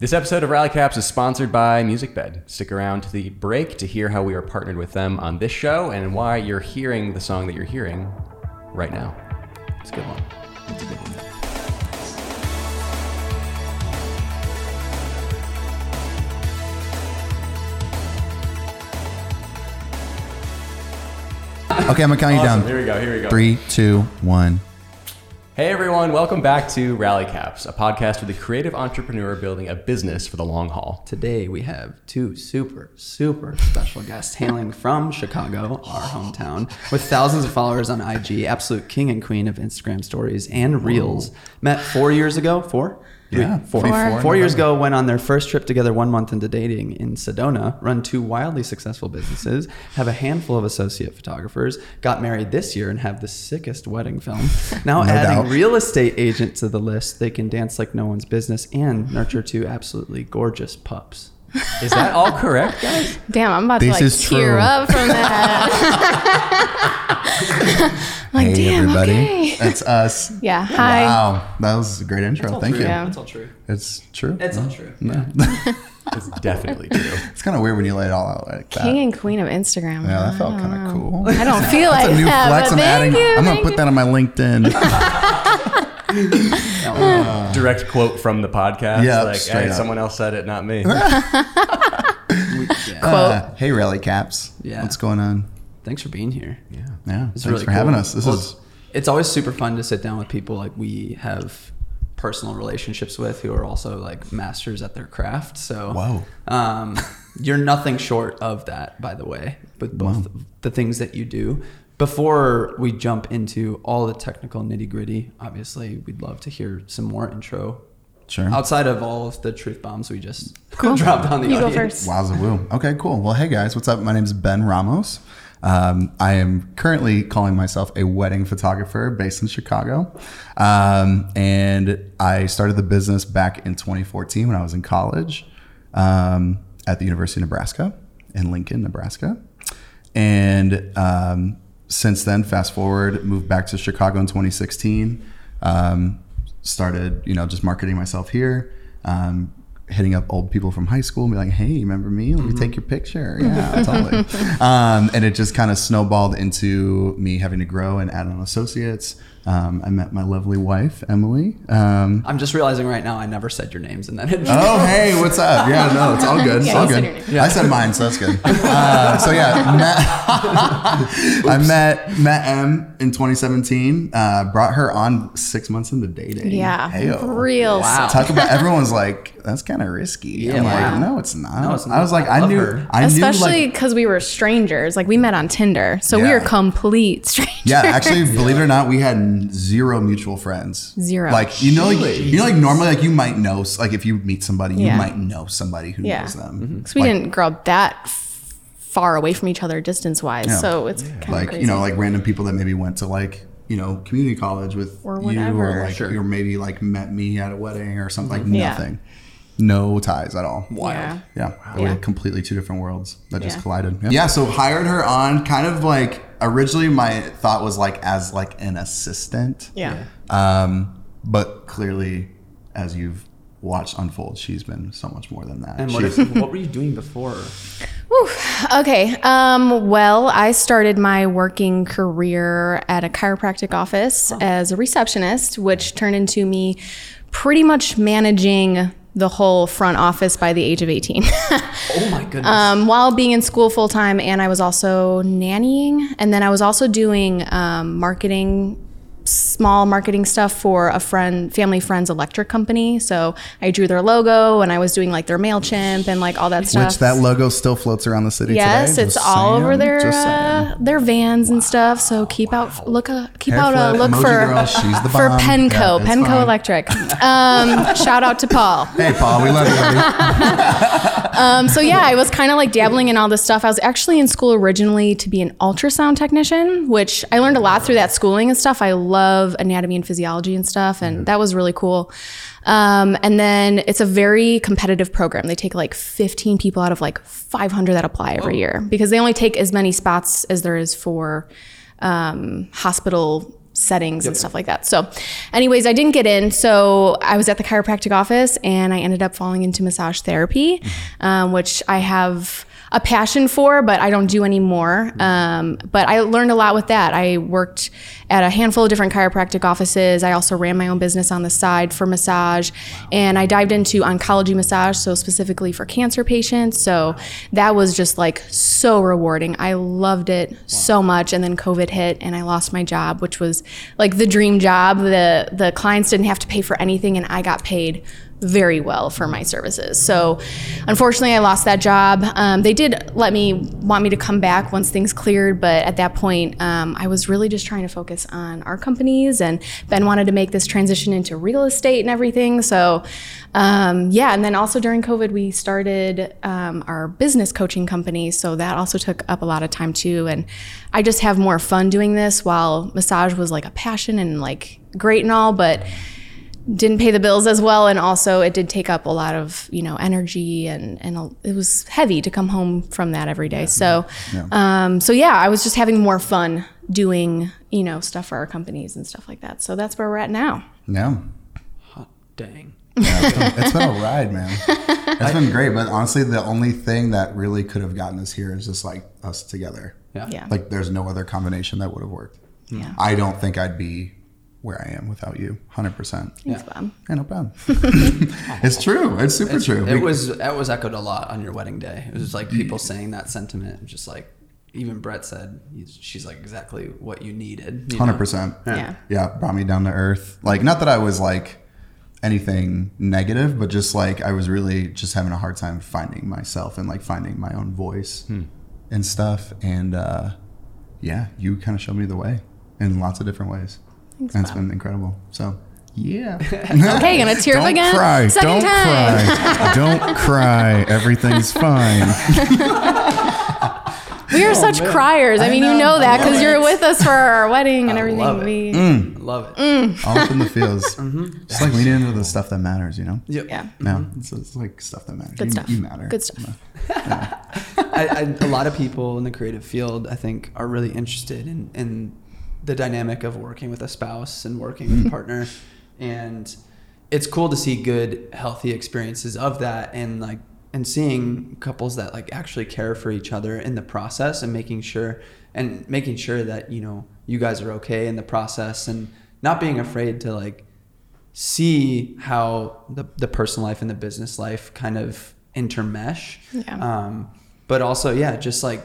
This episode of Rally Caps is sponsored by MusicBed. Stick around to the break to hear how we are partnered with them on this show and why you're hearing the song that you're hearing right now. It's a good one. It's a good one. Okay, I'm gonna count you Awesome. down. Here we go. Here we go. Three, two, one. Hey everyone, welcome back to Rally Caps, a podcast with a creative entrepreneur building a business for the long haul. Today we have two super, super special guests hailing from Chicago, our hometown, with thousands of followers on IG, absolute king and queen of Instagram stories and reels. Met four years ago, four? Yeah, four. Four. Four years ago, went on their first trip together one month into dating in Sedona, run two wildly successful businesses, have a handful of associate photographers, got married this year and have the sickest wedding film. Now No adding doubt. real estate agent to the list, they can dance like no one's business and nurture two absolutely gorgeous pups. Is that all correct, guys? Damn, I'm about This to like is tear true. up from that. like, hey, damn, everybody. okay. That's us. Yeah, hi. Wow, that was a great intro. Thank you. Yeah. That's all true. It's true. It's all true. No, It's definitely true. It's kind of weird when you lay it all out like that. King and queen of Instagram. yeah, that felt kind of cool. I don't feel like a new that, flex but I'm thank adding. you. I'm gonna put you. that on my LinkedIn. Direct quote from the podcast. Yeah, like, hey, up. someone else said it, not me. Yeah. Uh, hey, Rally Caps. Yeah. What's going on? Thanks for being here. yeah. Yeah. It's Thanks really for having us. This Well, is It's always super fun to sit down with people like we have personal relationships with who are also like masters at their craft. So Whoa. um, you're nothing short of that, by the way, with both Wow. the things that you do. Before we jump into all the technical nitty gritty, obviously, we'd love to hear some more intro. sure. Outside of all of the truth bombs we just dropped on the You go audience. first. Wowza woo. Okay, cool. Well, hey guys, what's up? My name is Ben Ramos. Um, I am currently calling myself a wedding photographer based in Chicago. Um, and I started the business back in 2014 when I was in college um, at the University of Nebraska in Lincoln, Nebraska. And um, since then, fast forward, moved back to Chicago in 2016. Um, started, you know, just marketing myself here. Um, hitting up old people from high school and be like, "Hey, remember me? Let me take your picture." Yeah, totally. Um, and it just kind of snowballed into me having to grow and add on associates. Um, I met my lovely wife, Emily. Um, I'm just realizing right now I never said your names in that intro. Oh, hey, what's up? Yeah, no, it's all good. It's Yeah, all you said good. your. I said mine, so that's good. Uh, so yeah, met, I met met Em in 2017. Uh, brought her on six months into dating. Yeah, Heyo. real. Wow. Talk about everyone's like that's kind of risky. Yeah, I'm wow. like, no, it's not. No, it's I was like, I I, knew, her. I Especially knew like. because we were strangers. Like we met on Tinder, so we Yeah. were complete strangers. Yeah, actually, believe it or not, we had zero mutual friends. Zero. Like you know, like you know, like normally, like you might know, like if you meet somebody, you might know somebody who Yeah. knows them. Mm-hmm. Because we Like- didn't grow up that far away from each other distance wise, Yeah. so it's kind of like crazy. you know like random people that maybe went to like you know community college with Or you whatever. or like Sure. or maybe like met me at a wedding or something like mm-hmm. Yeah. nothing no ties at all Yeah. yeah, we Yeah. had completely two different worlds that just Yeah. collided yeah. yeah so hired her on kind of like originally my thought was like as like an assistant Yeah. um but clearly as you've watched unfold she's been so much more than that And what, She's- what were you doing before? Okay. Um, well, I started my working career at a chiropractic office as a receptionist, which turned into me pretty much managing the whole front office by the age of 18. Oh my goodness. um, while being in school full time, and I was also nannying, and then I was also doing um, marketing small marketing stuff for a friend family friend's electric company so i drew their logo and i was doing like their mailchimp and like all that stuff which that logo still floats around the city Yes, today, it's just all over their uh, their vans and stuff. So keep out look uh, keep Hair out a flip, look for girl, for. Penco Yeah, Penco fine. Electric. Um, shout out to Paul. Hey, Paul, we love you. Um, so yeah, I was kind of like dabbling in all this stuff. I was actually in school originally to be an ultrasound technician, which I learned a lot through that schooling and stuff. I love anatomy and physiology and stuff, and that was really cool. Um, and then it's a very competitive program. They take like 15 people out of like 500 that apply every year because they only take as many spots as there is for um, hospital settings and stuff like that. So, anyways, I didn't get in. So I was at the chiropractic office and I ended up falling into massage therapy, um, which I have a passion for, but I don't do anymore. Um, but I learned a lot with that. I worked at a handful of different chiropractic offices. I also ran my own business on the side for massage, and I dived into oncology massage, so specifically for cancer patients. So that was just like so rewarding. I loved it so much. And then COVID hit, and I lost my job, which was like the dream job. the The clients didn't have to pay for anything, and I got paid very well for my services. So, unfortunately, I lost that job. Um, they did let me want me to come back once things cleared, but at that point, um, I was really just trying to focus on our companies. And Ben wanted to make this transition into real estate and everything. So, um, yeah. And then also during COVID, we started um, our business coaching company. So that also took up a lot of time too. And I just have more fun doing this while massage was like a passion and like great and all, but didn't pay the bills as well and also it did take up a lot of you know energy and and a- it was heavy to come home from that every day so um so yeah i was just having more fun doing you know stuff for our companies and stuff like that so that's where we're at now Yeah. Hot dang. Yeah, it's been, it's been a ride, man. It's been great, but honestly, the only thing that really could have gotten us here is just like us together. Yeah. yeah Like, there's no other combination that would have worked. Yeah. I don't think I'd be where I am without you, hundred percent. thanks bob Yeah, no problem. it's true. It's super true. It was that was echoed a lot on your wedding day. It was like people saying that sentiment, just like even Brett said, she's like exactly what you needed. Hundred percent. Yeah. Yeah, brought me down to earth. Like, not that I was like anything negative, but just like I was really just having a hard time finding myself and like finding my own voice and stuff. And uh, yeah, you kind of showed me the way in lots of different ways, and it's Bob. been incredible. So yeah. okay gonna tear up Don't again cry. second Don't time cry. Don't cry. Everything's fine. we are oh, such criers i, mean you know that because you're with us for our wedding and I everything love it. we Mm. Love it. Mm. All up in the feels. Mm-hmm. Just like leaning into the stuff that matters, you know? Yep. yeah No, mm-hmm. it's, it's like stuff that matters. good you, stuff you matter. good stuff I, I, a lot of people in the creative field, I think, are really interested in, in the dynamic of working with a spouse and working with a partner. And it's cool to see good, healthy experiences of that and like, and seeing couples that like actually care for each other in the process and making sure, and making sure that, you know, you guys are okay in the process and not being afraid to like see how the, the personal life and the business life kind of intermesh. Yeah. Um, but also, yeah, just like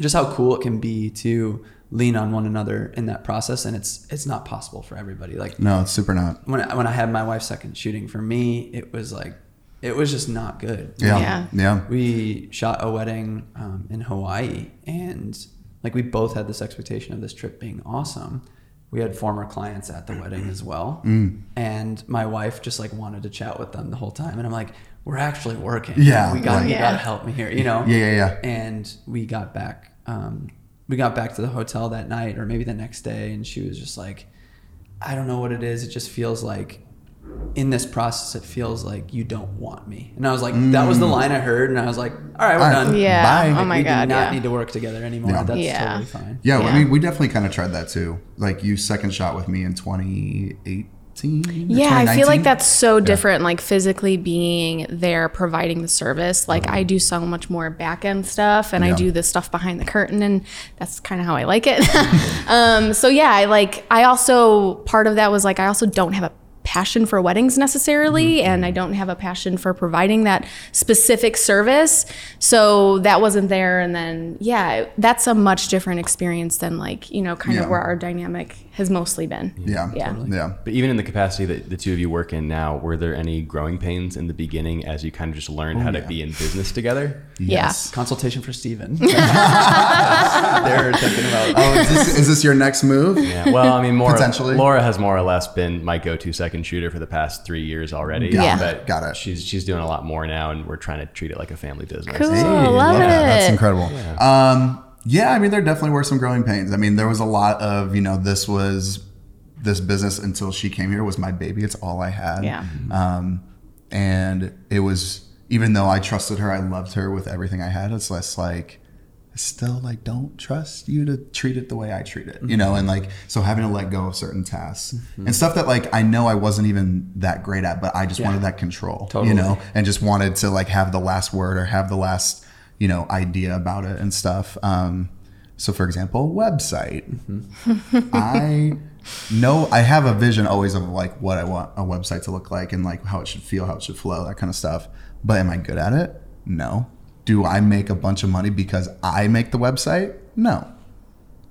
just how cool it can be to lean on one another in that process, and it's it's not possible for everybody. Like No, it's super not. when I, when I had my wife's second shooting, for me, it was like it was just not good. Yeah. Yeah. Yeah. We shot a wedding um, in Hawaii, and like we both had this expectation of this trip being awesome. We had former clients at the wedding as well, Mm. and my wife just like wanted to chat with them the whole time, and I'm like, "We're actually working. Yeah, we got like- you Yeah. got to help me here, you know." Yeah, yeah, yeah. And we got back. Um, we got back to the hotel that night, or maybe the next day, and she was just like, "I don't know what it is. It just feels like." in this process, it feels like you don't want me. And I was like, that was the line I heard, and I was like, all right, we're Mm. All right. done. yeah Bye. oh my we god do not yeah need to work together anymore. Yeah. That's Yeah. totally fine. Yeah, Yeah. I mean, we definitely kind of tried that too. Like you second shot with me in 2018. Yeah, I feel like that's so different. Like physically being there, providing the service. Like I mm. do so much more back end stuff, and I do the stuff behind the curtain, and that's kind of how I like it. Mm-hmm. um, so yeah, I like. I also part of that was like I also don't have a passion for weddings necessarily mm-hmm. and I don't have a passion for providing that specific service so that wasn't there and then yeah that's a much different experience than like you know kind Yeah. of where our dynamic has mostly been Yeah. Yeah. Yeah. But even in the capacity that the two of you work in now, were there any growing pains in the beginning as you kind of just learned how to be in business together? Yes. Consultation for Steven. They're thinking about. Oh, is this, is this your next move? Yeah. Well, I mean, more Potentially. Laura has more or less been my go-to second shooter for the past three years already. Got Yeah. But Got it. She's she's doing a lot more now, and we're trying to treat it like a family business. Cool. Hey, love that. That's it. incredible. Um, yeah, I mean, there definitely were some growing pains. I mean, there was a lot of, you know, this was this business until she came here was my baby. It's all I had. Yeah. Mm-hmm. Um, and it was, even though I trusted her, I loved her with everything I had. It's less like, I still like don't trust you to treat it the way I treat it, you know, mm-hmm. and like so having to let go of certain tasks mm-hmm. and stuff that like I know I wasn't even that great at, but I just wanted that control, Totally. you know, and just wanted to like have the last word or have the last you know idea about it and stuff. Um, so for example, website. I know I have a vision always of like what I want a website to look like and like how it should feel, how it should flow, that kind of stuff. But am I good at it? No. Do I make a bunch of money because I make the website? No.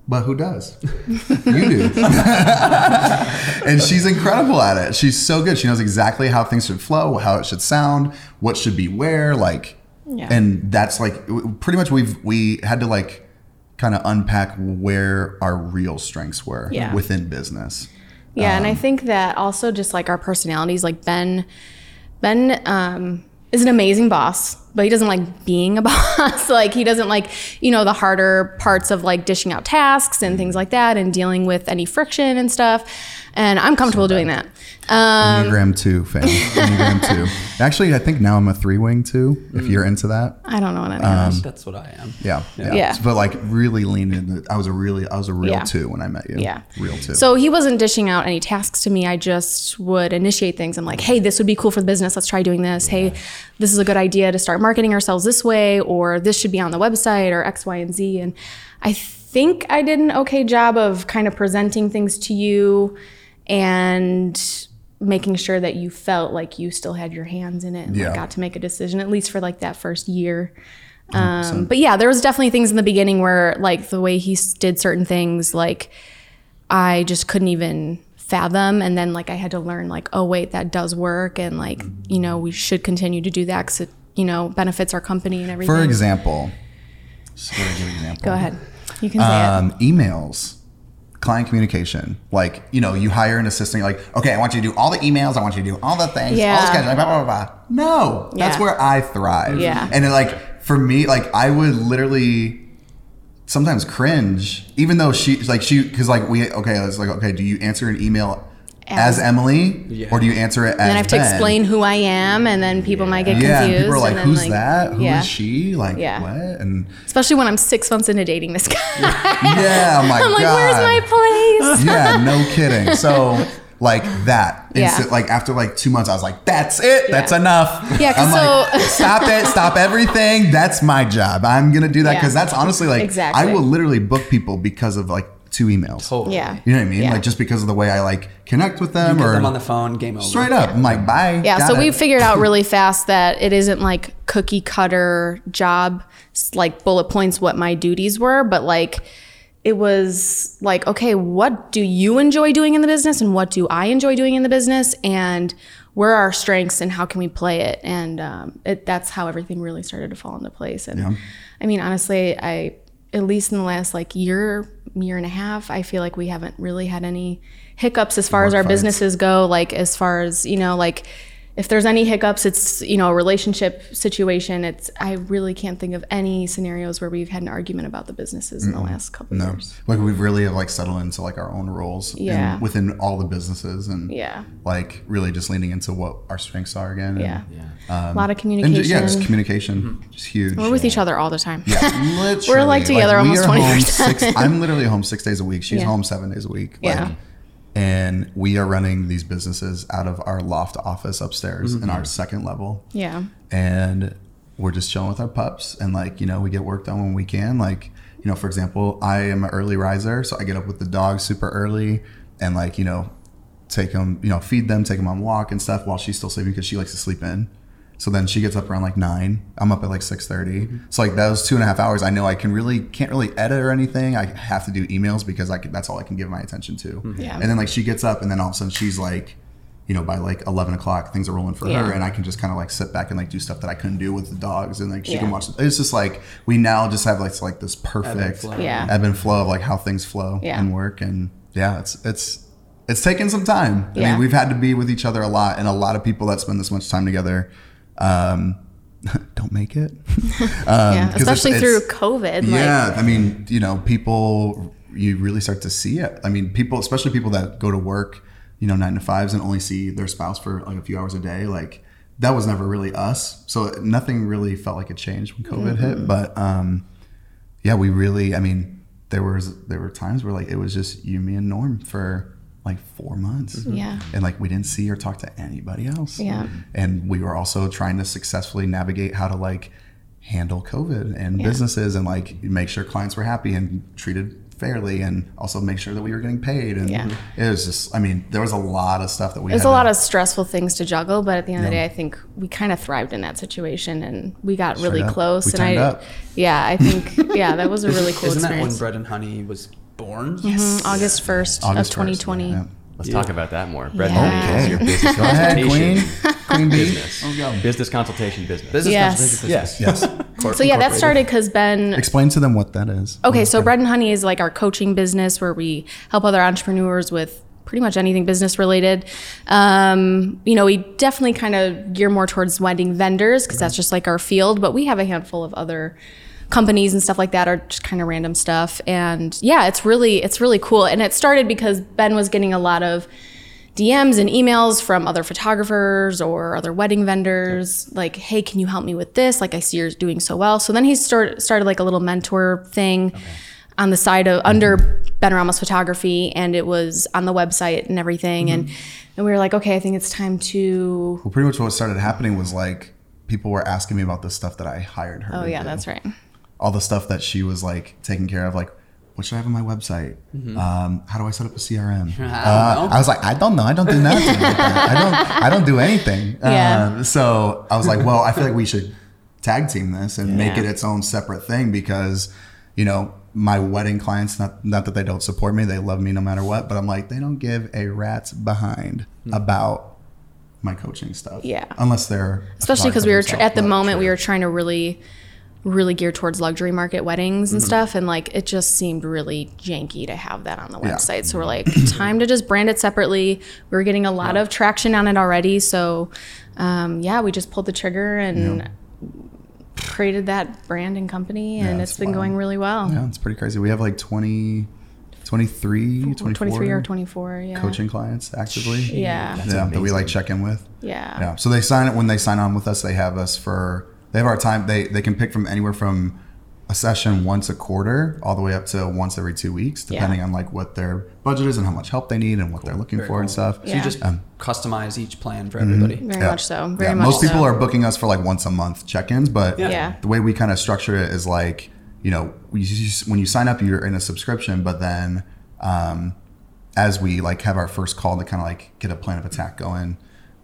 But who does? you do. and she's incredible at it. She's so good. She knows exactly how things should flow, how it should sound, what should be where, like Yeah. and that's like pretty much we've we had to like kind of unpack where our real strengths were Yeah. within business. Yeah, and I think that also just like our personalities, like Ben, Ben um, is an amazing boss, but he doesn't like being a boss. like he doesn't like you know the harder parts of like dishing out tasks and things like that, and dealing with any friction and stuff. And I'm comfortable doing that. Um, Enneagram two fan. Enneagram two. Actually, I think now I'm a three wing two. If you're into that, I don't know what any Um, of. That's what I am. yeah, yeah. Yeah. But like really lean into. I was a really, I was a real Yeah. two when I met you. Yeah. real two. So he wasn't dishing out any tasks to me. I just would initiate things. I'm like, hey, this would be cool for the business. Let's try doing this. Hey, this is a good idea to start marketing ourselves this way, or this should be on the website, or X, Y, and Z. And I think I did an okay job of kind of presenting things to you and making sure that you felt like you still had your hands in it and like, got to make a decision, at least for like that first year. Um, but yeah, there was definitely things in the beginning where like the way he did certain things, like I just couldn't even fathom. And then like I had to learn like, oh wait, that does work. And like, you know, we should continue to do that because it, you know, benefits our company and everything. For example, just a good example. Go ahead. You can say it. um, emails client communication like you know you hire an assistant like okay i want you to do all the emails i want you to do all the things all Yeah. the scheduling blah blah blah, blah. no that's where i thrive Yeah. and then like for me like i would literally sometimes cringe even though she like she because like we okay it's like okay do you answer an email as, As- Emily Yeah. or do you answer it as and I have to explain who I am, and then people might get yeah, and confused. people are like, and then, "Who's that? Who is yeah. she? Like, Yeah. what?" And Especially when I'm six months into dating this guy. yeah, oh my I'm like, where's my place? yeah, no kidding. So like that. Yeah. Instant, like after like two months, I was like, that's it. That's enough. Yeah, 'cause I'm like, so- stop it. Stop everything. That's my job. I'm gonna do that Yeah. because that's honestly like Exactly. I will literally book people because of like two emails. Totally. Yeah. You know what I mean? Yeah. Like just because of the way I like connect with them Get or them on the phone. Game over. straight up. I'm like, bye. Yeah, got so it. we figured out really fast that it isn't like cookie cutter job, like bullet points what my duties were, but like it was like, okay, what do you enjoy doing in the business and what do I enjoy doing in the business? And where are our strengths and how can we play it? And um, it, that's how everything really started to fall into place. And I mean, honestly, I, at least in the last like year, year and a half, I feel like we haven't really had any hiccups as far as our fights. businesses go. Like, as far as, you know, like, if there's any hiccups, it's you know a relationship situation. It's I really can't think of any scenarios where we've had an argument about the businesses in the last couple no, years. like we've really like settled into like our own roles in- Yeah. within all the businesses and Yeah, like really just leaning into what our strengths are again. and- yeah, Um, a lot of And communication. ju- yeah, just communication, just huge. We're with each other all the time. Yeah, literally. We're like together we almost are home 24/7. I'm literally home six days a week. She's Yeah. home seven days a week. Yeah. Like, and we are running these businesses out of our loft office upstairs in our mm-hmm. second level. yeah, And we're just chilling with our pups. And like, you know, we get work done when we can. Like, you know, for example, I am an early riser. So I get up with the dogs super early and like, you know, take them, you know, feed them, take them on walk and stuff while she's still sleeping because she likes to sleep in. So then she gets up around like nine. I'm up at like six So like those two and a half hours, I know I can really can't really edit or anything. I have to do emails because I can, that's all I can give my attention to. Mm-hmm. Yeah. And then like she gets up and then all of a sudden she's like, you know, by like eleven o'clock things are rolling for Yeah. her, and I can just kind of like sit back and like do stuff that I couldn't do with the dogs, and like she can watch. It's just like we now just have like like this perfect flow. Yeah. ebb and flow of like how things flow Yeah. and work, and yeah, it's it's it's taken some time. I mean, we've had to be with each other a lot, and a lot of people that spend this much time together um, don't make it. um, yeah. it's- Especially it's- through COVID. yeah, Like, I mean, you know, people you really start to see it. I mean, people, especially people that go to work, you know, nine to fives and only see their spouse for like a few hours a day, like that was never really us. So nothing really felt like it changed when COVID Mm-hmm. hit. But um, yeah, we really. I mean, there was there were times where like it was just you, me, and Norm for like four months. Mm-hmm. Yeah. and like we didn't see or talk to anybody else. Yeah. Mm-hmm. and we were also trying to successfully navigate how to like handle COVID and Yeah. businesses and like make sure clients were happy and treated fairly and also make sure that we were getting paid and Yeah. it was just I mean there was a lot of stuff that we There's had a lot to- of stressful things to juggle, but at the end of the day, I think we kind of thrived in that situation and we got Straight really up. close. We and I, up. yeah, I think, yeah, that was a really cool Isn't that when. Bread and Honey was born? Mhm, August 1st August of 1st, 2020. yeah. Let's talk about that more. Bread Yeah. and honey is your business Go ahead, Queen. consultation Queen business. Let's. Business consultation business. Business Yes. consultation Yes. business. Yes. So yeah, that started because Ben Explain to them what that is. Okay, so Bread and Honey is like our coaching business where we help other entrepreneurs with pretty much anything business related. Um, you know, we definitely kind of gear more towards wedding vendors because that's just like our field, but we have a handful of other companies and stuff like that are just kind of random stuff and yeah it's really it's really cool and it started because ben was getting a lot of DMs and emails from other photographers or other wedding vendors, like, "Hey, can you help me with this? Like, I see you're doing so well." So then he started started like a little mentor thing on the side of mm-hmm. under Ben Ramos Photography, and it was on the website and everything. And mm-hmm. and we were like, "Okay, I think it's time to." Well, pretty much what started happening was like people were asking me about the stuff that I hired her. Oh yeah, do. that's right. All the stuff that she was like taking care of, like what should I have on my website? Um, how do I set up a CRM? I Uh. I was like, I don't know. I don't do nothing. like that. I don't. I don't do anything. Yeah. Um, so I was like, well, I feel like we should tag team this and make it its own separate thing because, you know, my wedding clients, not not that they don't support me, they love me no matter what, but I'm like, they don't give a rat's behind about my coaching stuff. Yeah. Unless they're especially because we were tr- at the moment but- we were trying to really really geared towards luxury market weddings Mm-hmm. and stuff and like it just seemed really janky to have that on the Yeah. website so we're like time to just brand it separately we were getting a lot of traction on it already so um, yeah we just pulled the trigger and created that brand and company and Yeah, it's it's been wild. going really well Yeah, it's pretty crazy. We have like 20, 23, 24 23 or 24 yeah coaching clients actively. yeah yeah, that we like check in with. yeah Yeah. So they sign it when they sign on with us. They have us for they have our time. They they can pick from anywhere from a session once a quarter all the way up to once every two weeks, depending on like what their budget is and how much help they need and what they're looking Very for and stuff. So you just Um, customize each plan for everybody. very Yeah. much so very yeah, much most people so. are booking us for like once a month check-ins, but Yeah. Yeah. the way we kind of structure it is like you know we, you- when you sign up you're in a subscription, but then um, as we like have our first call to kind of like get a plan of attack going,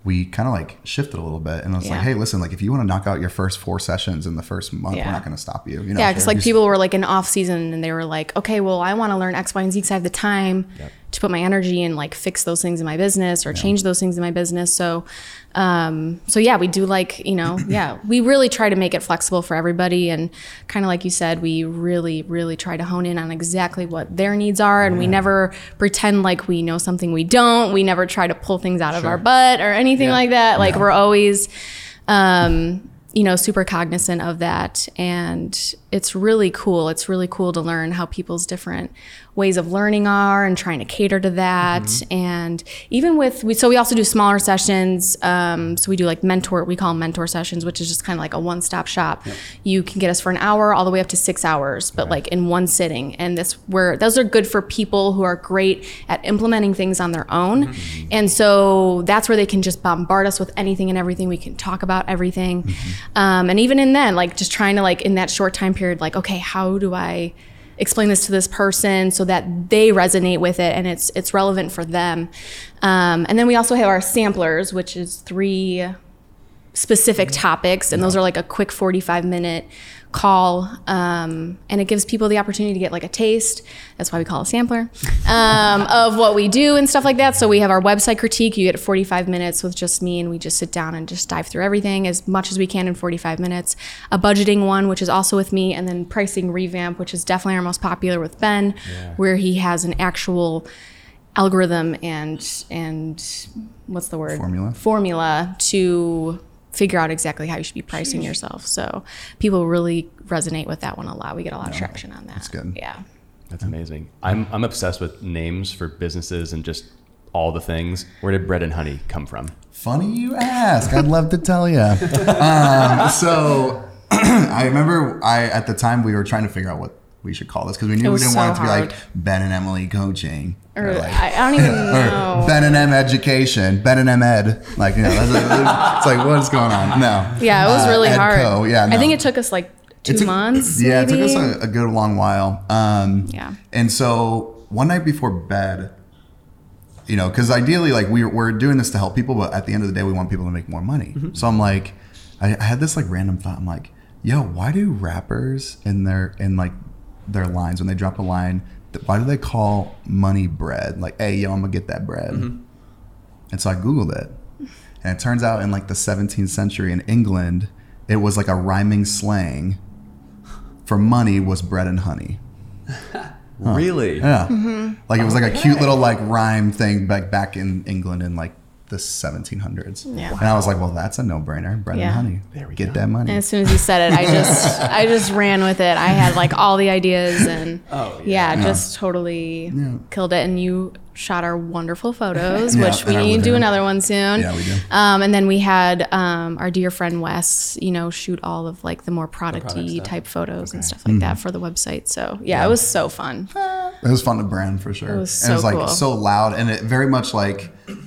we kind of like shifted a little bit and it's like, Yeah. hey, listen, like if you want to knock out your first four sessions in the first month, Yeah. we're not going to stop you. You know, Yeah, because like Just- people were like in off season and they were like, okay, well, I want to learn X, Y, and Z because I have the time to put my energy and like fix those things in my business or change those things in my business. So, um, so yeah, we do like you know, yeah, we really try to make it flexible for everybody and kind of like you said, we really, really try to hone in on exactly what their needs are, and we never pretend like we know something we don't. We never try to pull things out of our butt or anything Yeah. like that. Like we're always. Um, you know, super cognizant of that. And it's really cool. It's really cool to learn how people's different ways of learning are and trying to cater to that. Mm-hmm. And even with, we, so we also do smaller sessions. Um, so we do like mentor, we call them mentor sessions, which is just kind of like a one stop shop. You can get us for an hour all the way up to six hours, but like in one sitting. And this, where those are good for people who are great at implementing things on their own. Mm-hmm. And so that's where they can just bombard us with anything and everything. We can talk about everything. Mm-hmm. Um, and even in then, like just trying to like in that short time period, like, okay, how do I explain this to this person so that they resonate with it and it's it's relevant for them. Um, and then we also have our samplers, which is three specific topics, and those are like a quick 45 minute call. Um, and it gives people the opportunity to get like a taste. That's why we call it a sampler um, of what we do and stuff like that. So we have our website critique. You get 45 minutes with just me, and we just sit down and just dive through everything as much as we can in 45 minutes. A budgeting one, which is also with me, and then pricing revamp, which is definitely our most popular with Ben, where he has an actual algorithm and and what's the word Formula. formula to figure out exactly how you should be pricing yourself. So people really resonate with that one a lot. We get a lot of traction on that. That's good. Yeah. That's amazing. I'm I'm obsessed with names for businesses and just all the things. Where did bread and honey come from? Funny you ask. I'd love to tell you. Um, so I remember I at the time we were trying to figure out what we should call this because we knew we didn't so want it to be like Ben and Emily coaching Or, like, I, I don't even know. Ben and Em education, Ben and Em ed. Like you know, that's, it's like what's going on? No. Yeah, it was Uh, really Ed hard. Co, Yeah, I think it took us like two took- months. Yeah, maybe. it took us a, a good long while. Um, Yeah. And so one night before bed, you know, because ideally, like we're we're doing this to help people, but at the end of the day, we want people to make more money. Mm-hmm. So I'm like, I, I had this like random thought. I'm like, yo, why do rappers in their in like their lines when they drop a line, why do they call money bread? Like, hey, yo, I'm gonna get that bread. Mm-hmm. And so I googled it, and it turns out in like the 17th century in England, it was like a rhyming slang for money was bread and honey. Really? Yeah. Mm-hmm. Like it was like a cute little like rhyme thing back back in England in like the 1700s. Yeah. And I was like, well, that's a no-brainer. Bread Yeah. and honey. There we Get go. that money. And as soon as you said it, I just I just ran with it. I had like all the ideas and Oh, yeah, Yeah. just totally Yeah. killed it. And you shot our wonderful photos, Yeah, which we need to do another one soon. Yeah, we do. Um, and then we had um, our dear friend Wes, you know, shoot all of like the more producty stuff. type photos and stuff like Mm-hmm. that for the website. So yeah, it was so fun. It was fun to brand for sure. It was and it was like cool. so loud and it very much like th-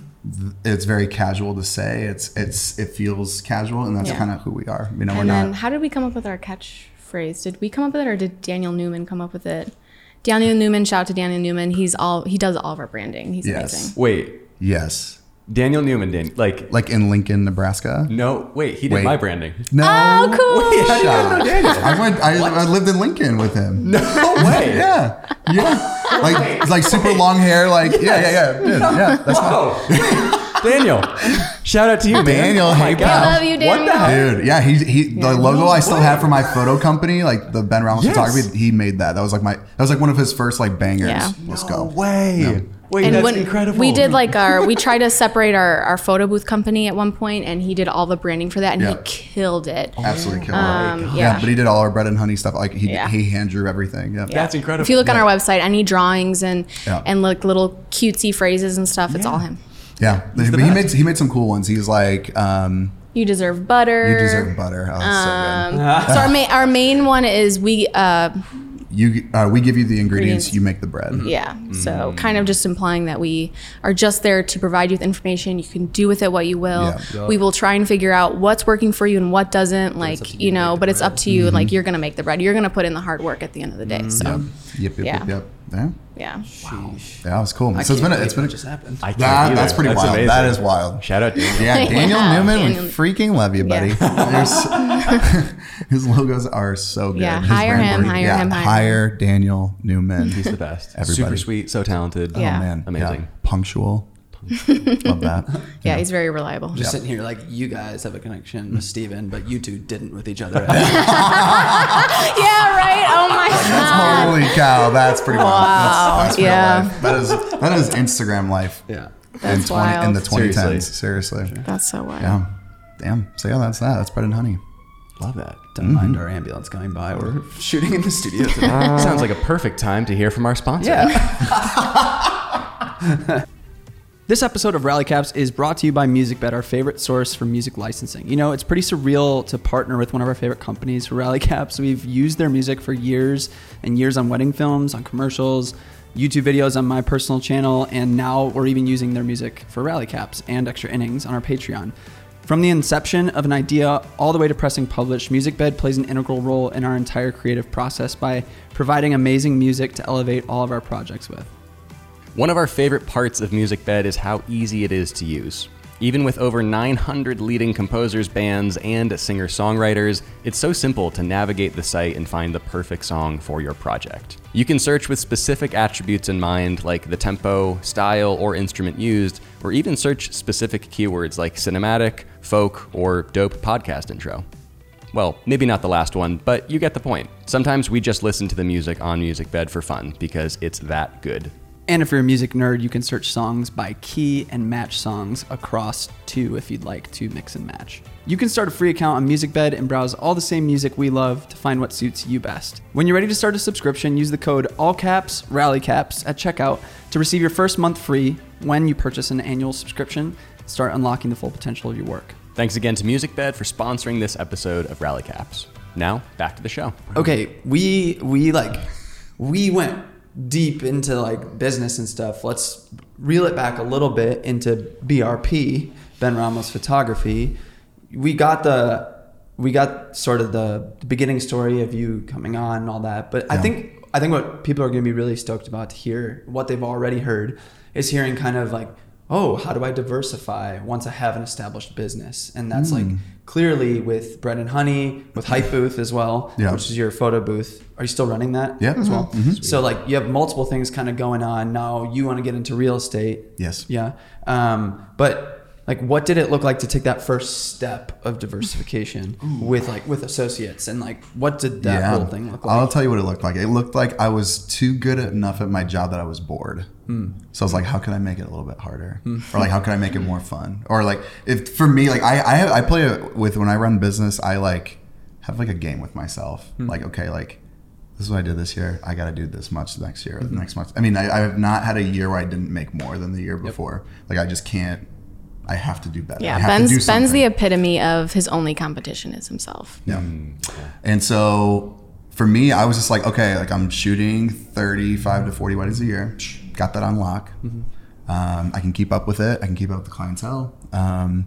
it's very casual to say. It's it's it feels casual and that's Yeah. kind of who we are. You know, we're And then not how did we come up with our catchphrase? Did we come up with it or did Daniel Newman come up with it? Daniel Newman, shout out to Daniel Newman. He's all he does all of our branding. He's Yes. amazing. Wait, Yes. Daniel Newman did like Like in Lincoln, Nebraska. no. Wait, he did Wait. my branding. No. Oh, cool. How do you guys know Daniel? I went I, I lived in Lincoln with him. No way. Yeah. Yeah. Like it's like super long hair, like yeah, yeah, yeah. Dude, yeah. That's my Oh, Daniel! Shout out to you, man. Daniel, Oh my hey, God. pal. Love you, What the Daniel. heck? Dude, yeah, he he the logo I still have for my photo company, like the Ben Ramos Yes. photography, he made that. That was like my that was like one of his first like bangers. Yeah. Let's No go. way. Wait, and that's when incredible. we did like our we tried to separate our, our photo booth company at one point and he did all the branding for that and Yeah. he killed it Absolutely killed Um, it. yeah. Yeah, but he did all our bread and honey stuff. Like he Yeah. he hand drew everything. Yeah. That's incredible. if you look on our website any drawings and Yeah. and like little cutesy phrases and stuff it's all him Yeah. the But he made he made some cool ones. He's like, um, you deserve butter you deserve butter. Oh, that's so good. so our main our main one is we uh You uh, we give you the ingredients, Ingredients. you make the bread. Mm-hmm. yeah mm-hmm. so kind of just implying that we are just there to provide you with information you can do with it what you will Yeah. we will try and figure out what's working for you and what doesn't like you you know but it's up to you and mm-hmm. like you're gonna make the bread you're gonna put in the hard work at the end of the day so Yep. Yep. Yep. Yeah. Yep. Yep. Yeah. yeah Sheesh. Yeah. That was cool. I so it's can't been a, it's been a, just happened. I can't that, that's pretty wild. amazing. That is wild. Shout out to Daniel. Yeah, Daniel Yeah. Newman, Daniel- we freaking love you, buddy. There's- his logos are so good. Yeah, His hire him, hire yeah, him, hire hire Daniel Newman. He's the best. Everybody. Super sweet, so talented. Yeah. Oh man, Amazing. Yeah. Punctual. love that. Yeah, he's very reliable. Just sitting here like you guys have a connection with mm. Steven, but you two didn't with each other. yeah, right. My god. Holy cow, that's pretty wild. Wow, That's, that's real yeah. life. That is that is Instagram life. yeah. That's in, 20, in the wild. 2010s. Seriously. Seriously. That's so wild. Yeah. Damn. So yeah, that's that. That's bread and honey. Love that. Don't mm-hmm. mind our ambulance going by. We're shooting in the studio today. Sounds like a perfect time to hear from our sponsor. Yeah. this episode of Rally Caps is brought to you by MusicBed, our favorite source for music licensing. You know, it's pretty surreal to partner with one of our favorite companies for Rally Caps. We've used their music for years and years on wedding films, on commercials, YouTube videos on my personal channel, and now we're even using their music for Rally Caps and Extra Innings on our Patreon. From the inception of an idea all the way to pressing publish, MusicBed plays an integral role in our entire creative process by providing amazing music to elevate all of our projects with. One of our favorite parts of MusicBed is how easy it is to use. Even with over 900 leading composers, bands, and singer songwriters, it's so simple to navigate the site and find the perfect song for your project. You can search with specific attributes in mind, like the tempo, style, or instrument used, or even search specific keywords like cinematic, folk, or dope podcast intro. Well, maybe not the last one, but you get the point. Sometimes we just listen to the music on MusicBed for fun because it's that good. And if you're a music nerd, you can search songs by key and match songs across two if you'd like to mix and match. You can start a free account on MusicBed and browse all the same music we love to find what suits you best. When you're ready to start a subscription, use the code ALLCAPS RALLYCAPS at checkout to receive your first month free when you purchase an annual subscription. Start unlocking the full potential of your work. Thanks again to MusicBed for sponsoring this episode of Rally Caps. Now, back to the show. Okay, we we like we went deep into like business and stuff. Let's reel it back a little bit into BRP, Ben Ramos Photography. We got the we got sort of the, the beginning story of you coming on and all that. But I think I think what people are going to be really stoked about to hear what they've already heard is hearing kind of like, oh, how do I diversify once I have an established business? And that's like clearly with Bread and Honey, with Hype Booth as well, Yeah. which is your photo booth. Are you still running that Yeah. as well? Mhm. So like you have multiple things kind of going on. Now you want to get into real estate. Yes. Yeah. Um, but like what did it look like to take that first step of diversification with like with associates and like what did that whole thing look like? I'll tell you what it looked like. It looked like I was too good enough at my job that I was bored. Hmm. So I was like, how can I make it a little bit harder? Or like, how can I make it more fun? Or like, if for me, like I I, I play with when I run business, I like have like a game with myself. Hmm. Like, okay, like this is what I did this year. I got to do this much next year, Mm-hmm. next month. I mean, I, I have not had a year where I didn't make more than the year before. Like, I just can't. I have to do better. I Yeah, have to do Ben's Ben's the epitome of his only competition is himself. Yeah. And so for me, I was just like, okay, like I'm shooting 35 to 40 weddings a year. Got that on lock. Um, I can keep up with it. I can keep up with the clientele. Um,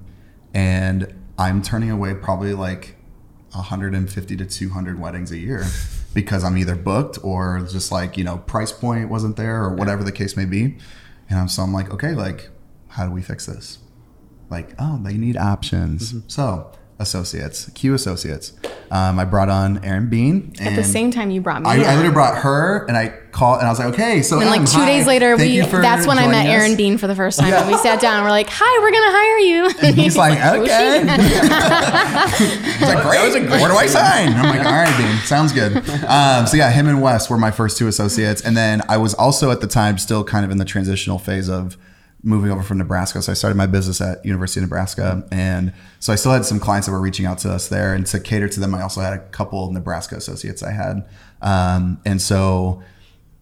and I'm turning away probably like 150 to 200 weddings a year because I'm either booked or just like, you know, price point wasn't there or whatever the case may be. And I'm, so I'm like, okay, like, how do we fix this? Like, oh, they need options. Mm-hmm. So, associates, Q associates. Um, I brought on Erin Bean. And At the same time you brought me. I, I literally brought her and I called and I was like, okay, so. and like Em, two hi. days later, Thank we that's when I met joining us." Aaron Bean for the first time. Yeah. And we sat down. and We're like, "Hi, we're gonna hire you." And he's like, okay. he's like, great. Where do I sign? I'm like, all right, Bean, sounds good. Um, so yeah, him and Wes were my first two associates, and then I was also at the time still kind of in the transitional phase of moving over from Nebraska. So I started my business at University of Nebraska, and so I still had some clients that were reaching out to us there, and to cater to them, I also had a couple Nebraska associates I had, um, and so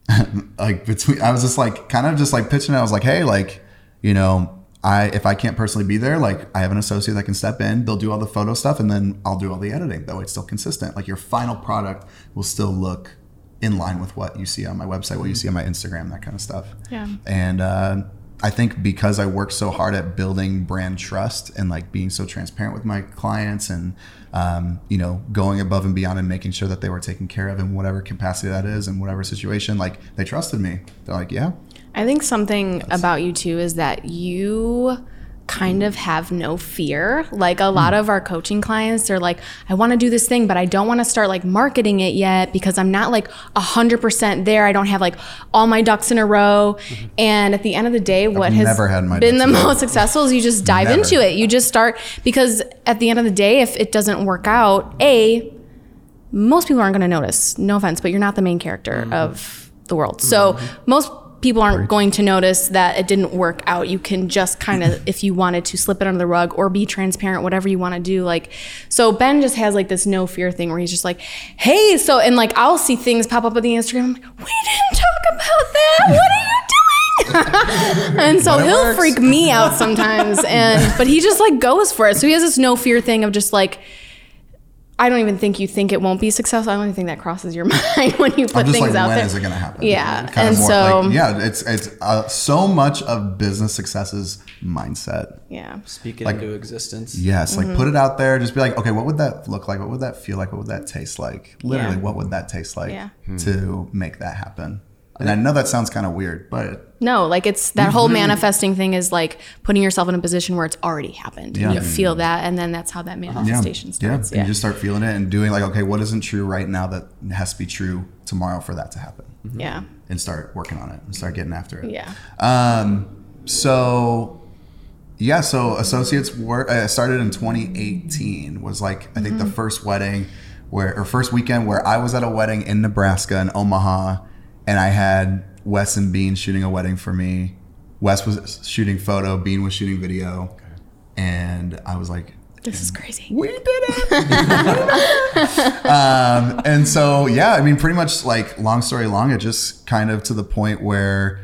like between I was just like kind of just like pitching it. I was like, hey, like, you know, I if I can't personally be there, like I have an associate that can step in, they'll do all the photo stuff and then I'll do all the editing. That way it's still consistent. Like your final product will still look in line with what you see on my website, what you see on my Instagram, that kind of stuff. Yeah. And uh I think because I worked so hard at building brand trust and like being so transparent with my clients and um, you know going above and beyond and making sure that they were taken care of in whatever capacity that is in whatever situation, like they trusted me. They're like, yeah, I think something about you too is that you kind of have no fear. Like a lot of our coaching clients, they're like, I want to do this thing, but I don't want to start like marketing it yet because I'm not like a hundred percent there. I don't have like all my ducks in a row. And at the end of the day, what has never had my been the most successful is you just dive Never. into it. You just start because at the end of the day, if it doesn't work out, A, most people aren't going to notice. No offense, but you're not the main character mm-hmm. of the world. So mm-hmm. most people aren't going to notice that it didn't work out. You can just kind of, if you wanted to, slip it under the rug or be transparent, whatever you want to do. Like, so Ben just has like this no fear thing where he's just like, hey, so and like I'll see things pop up on the Instagram. I'm like, we didn't talk about that. What are you doing? and so he'll works. freak me out sometimes and but he just like goes for it so he has this no fear thing of just like i don't even think you think it won't be successful i don't even think that crosses your mind when you put I'm just things like, out when there is it going to happen? Yeah, Kind and of more so- like, yeah, it's it's uh, so much of business successes mindset. yeah Speak it Like- into existence. Yes, Mm-hmm. like put it out there. Just be like, okay, what would that look like? What would that feel like? What would that taste like? Literally, Yeah. what would that taste like Yeah. to make that happen? And I know that sounds kind of weird, but no like it's that whole manifesting thing is like putting yourself in a position where it's already happened. Yeah. you feel that and then that's how that yeah, manifestation yeah, starts. You just start feeling it and doing like, okay, what isn't true right now that has to be true tomorrow for that to happen, yeah. And start working on it and start getting after it. yeah. Um, so yeah, so associates work uh, started in 2018 was like I think the first wedding where or first weekend where I was at a wedding in Nebraska in Omaha, and I had Wes and Bean shooting a wedding for me. Wes was shooting photo, Bean was shooting video, and I was like, this is crazy we did it. um, and so, yeah, I mean, pretty much like long story long, it just kind of to the point where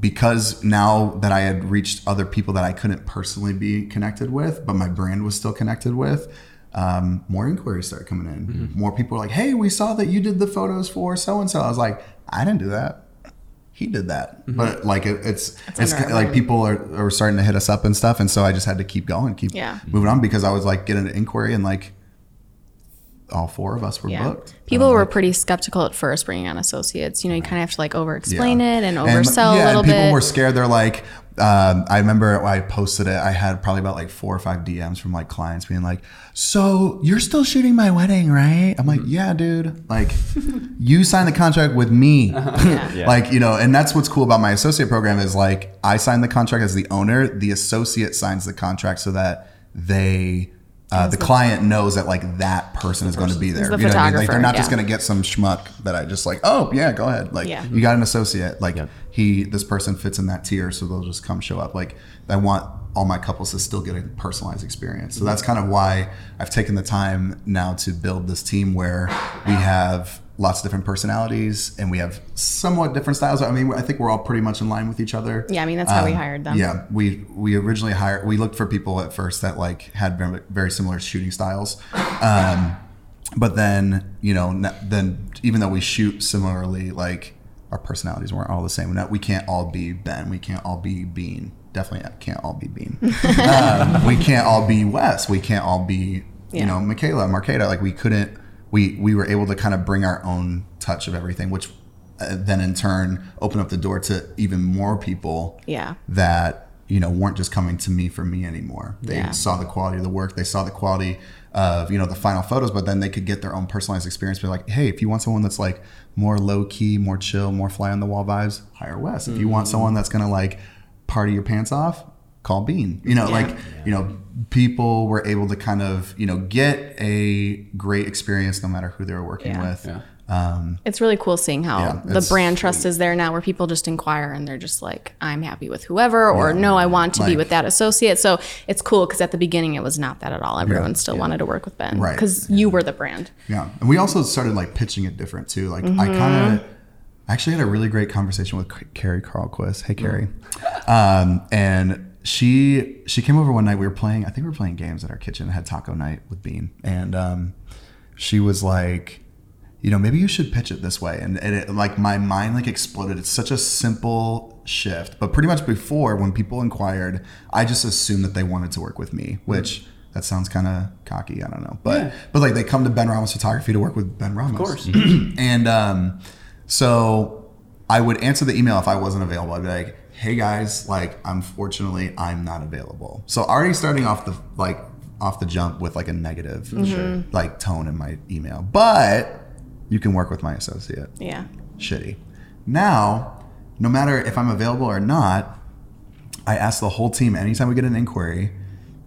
because now that I had reached other people that I couldn't personally be connected with, but my brand was still connected with, um, more inquiries start coming in. Mm-hmm. More people are like, "Hey, we saw that you did the photos for so and so." I was like, "I didn't do that. He did that." Mm-hmm. But like, it, it's it's under our like people are, are starting to hit us up and stuff, and so I just had to keep going, keep Yeah. moving on because I was like getting an inquiry and like all four of us were Yeah. booked. People And, were like, pretty skeptical at first bringing on associates. You know, you kind of have to like over explain it and And, oversell yeah, a little and people bit. were scared. They're like, um, I remember I posted it. I had probably about like four or five DMs from like clients being like, "So you're still shooting my wedding, right?" I'm like, "Yeah, dude. Like, you signed the contract with me. Yeah. like, you know." And that's what's cool about my associate program is like I sign the contract as the owner. The associate signs the contract so that they. Uh, the client knows that like that person is going to be there. the You know what I mean? Like they're photographer, not just going to get some schmuck that I just like. Oh yeah, go ahead. Like Yeah. you got an associate. Like Yeah. He, this person fits in that tier, so they'll just come show up. Like I want all my couples to still get a personalized experience. So that's kind of why I've taken the time now to build this team where we have lots of different personalities and we have somewhat different styles. I mean, I think we're all pretty much in line with each other. Yeah, I mean, that's how we Um, hired them. Yeah, we we originally hired. We looked for people at first that like had very, very similar shooting styles. Um, but then you know, then even though we shoot similarly, like our personalities weren't all the same. We can't all be Ben. We can't all be Bean. Definitely can't all be Bean. um, we can't all be Wes. We can't all be you Yeah. know Michaela, Marqueta. Like we couldn't. We we were able to kind of bring our own touch of everything, which uh, then in turn opened up the door to even more people Yeah. that you know weren't just coming to me for me anymore. They Yeah. saw the quality of the work, they saw the quality of you know the final photos, but then they could get their own personalized experience. Be like, hey, if you want someone that's like more low key, more chill, more fly on the wall vibes, hire Wes. If you want mm. someone that's gonna like party your pants off, call Bean. You know, like you know, people were able to kind of you know get a great experience no matter who they were working Yeah. with. Yeah. Um, It's really cool seeing how Yeah, the brand trust is there now where people just inquire and they're just like, I'm happy with whoever, or no, I want to be with that associate. So it's cool because at the beginning it was not that at all. Everyone still wanted to work with Ben Right. because you were the brand. Yeah, and we also started like pitching it different too. Like I kind of actually had a really great conversation with Carrie Carlquist. Hey, Carrie, um, and she she came over one night. We were playing. I think we were playing games at our kitchen. Had taco night with Bean, and um, she was like. You know, maybe you should pitch it this way, and, and it, like my mind like exploded. It's such a simple shift, but pretty much before when people inquired, I just assumed that they wanted to work with me, which that sounds kind of cocky. I don't know, but Yeah. but like they come to Ben Ramos Photography to work with Ben Ramos, of course. and um, so I would answer the email if I wasn't available. I'd be like, "Hey guys, like unfortunately I'm not available." So already starting off the like off the jump with like a negative like tone in my email, but you can work with my associate Yeah. shitty. Now, no matter if I'm available or not, I ask the whole team anytime we get an inquiry,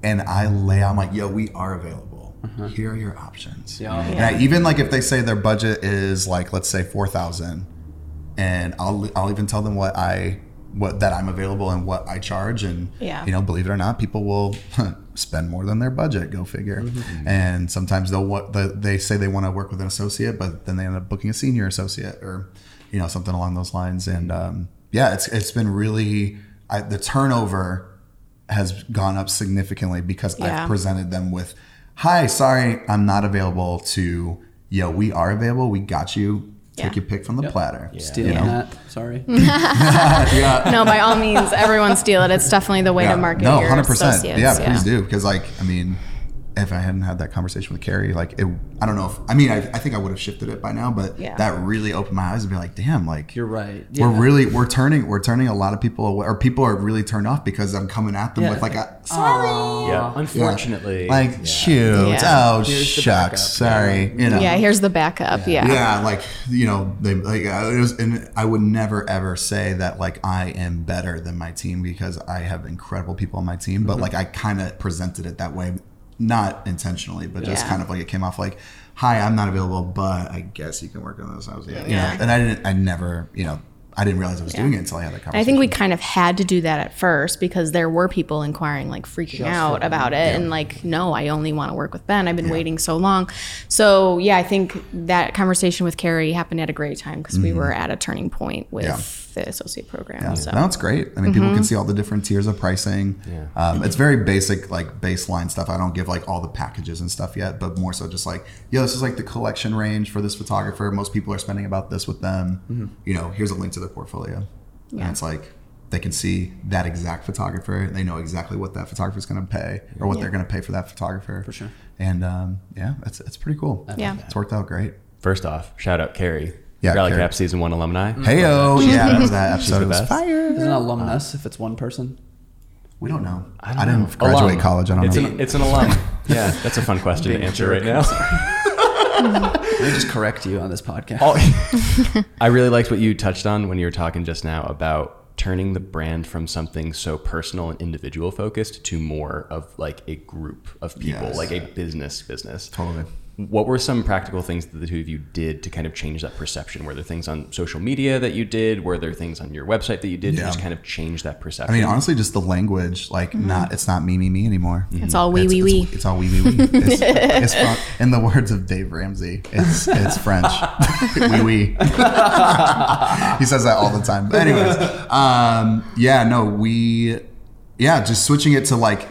and I lay out I'm like, "Yo, we are available. Uh-huh. Here are your options." Yeah. And I, even like if they say their budget is like let's say four thousand, and I'll I'll even tell them what I what that I'm available and what I charge, and Yeah. you know, believe it or not, people will spend more than their budget. Go figure. And sometimes they'll what the, they say they want to work with an associate, but then they end up booking a senior associate or you know something along those lines. And um, yeah, it's it's been really I, the turnover has gone up significantly because Yeah. I've presented them with, "Hi, sorry, I'm not available." To yo, we are available. We got you. Take Yeah. your pick from the platter. Stealing You know? that. Sorry. yeah. No, by all means, everyone steal it. It's definitely the way Yeah. to market no, your 100%. associates. Yeah, please do. Because, like, I mean, if I hadn't had that conversation with Carrie, like, it, I don't know if, I mean, I, I think I would have shifted it by now, but Yeah. that really opened my eyes and be like, damn, like, You're right. we're really, we're turning, we're turning a lot of people away, or people are really turned off because I'm coming at them Yeah. with, like, a, sorry. Aw. Yeah. Yeah. Unfortunately. Like, yeah. shoot. Yeah. Oh, Here's shucks. backup. Sorry. You know. Yeah, here's the backup. Yeah. Yeah, like you know, they like uh, it was, and I would never ever say that like I am better than my team because I have incredible people on my team. Mm-hmm. But like I kind of presented it that way, not intentionally, but just Yeah. kind of like it came off like, "Hi, I'm not available, but I guess you can work on this." I was, yeah, Yeah. and I didn't, I never, you know. I didn't realize I was doing it until I had that And conversation. I think we kind of had to do that at first because there were people inquiring, like freaking out about it, and like, no, I only want to work with Ben. I've been waiting so long. So yeah, I think that conversation with Carrie happened at a great time because we were at a turning point with Mm-hmm. Yeah. the associate program. Yeah. So No, it's great. I mean, people Mm-hmm. can see all the different tiers of pricing. Yeah. Um, it's very basic, like baseline stuff. I don't give like all the packages and stuff yet, but more so just like, yeah, this is like the collection range for this photographer. Most people are spending about this with them. You know, here's a link to their portfolio. And it's like they can see that exact photographer. They know exactly what that photographer is going to pay or what Yeah. they're going to pay for that photographer. For sure. And um, yeah, it's, it's pretty cool. Yeah. It's worked out great. First off, shout out Carrie. Yeah, Rally Carrie. Cap season one alumni. Hey, oh, yeah, that was that She's the best. fire. Is it an alumnus if it's one person? We don't know. I, don't didn't know. graduate Alum. college. I don't It's know. an, it's an alum. yeah, that's a fun question to answer jerk. right now. Let me just correct you on this podcast. Oh, I really liked what you touched on when you were talking just now about turning the brand from something so personal and individual focused to more of like a group of people, Yes. like a business business. Totally. What were some practical things that the two of you did to kind of change that perception? Were there things on social media that you did? Were there things on your website that you did to just kind of change that perception? I mean, honestly, just the language, like not, it's not me, me, me anymore. it's all wee It's, wee it's, wee. it's all wee, wee, wee. It's, it's fun. In the words of Dave Ramsey, it's it's French. wee wee. he says that all the time. But anyways, um, yeah, no, we, yeah, just switching it to like,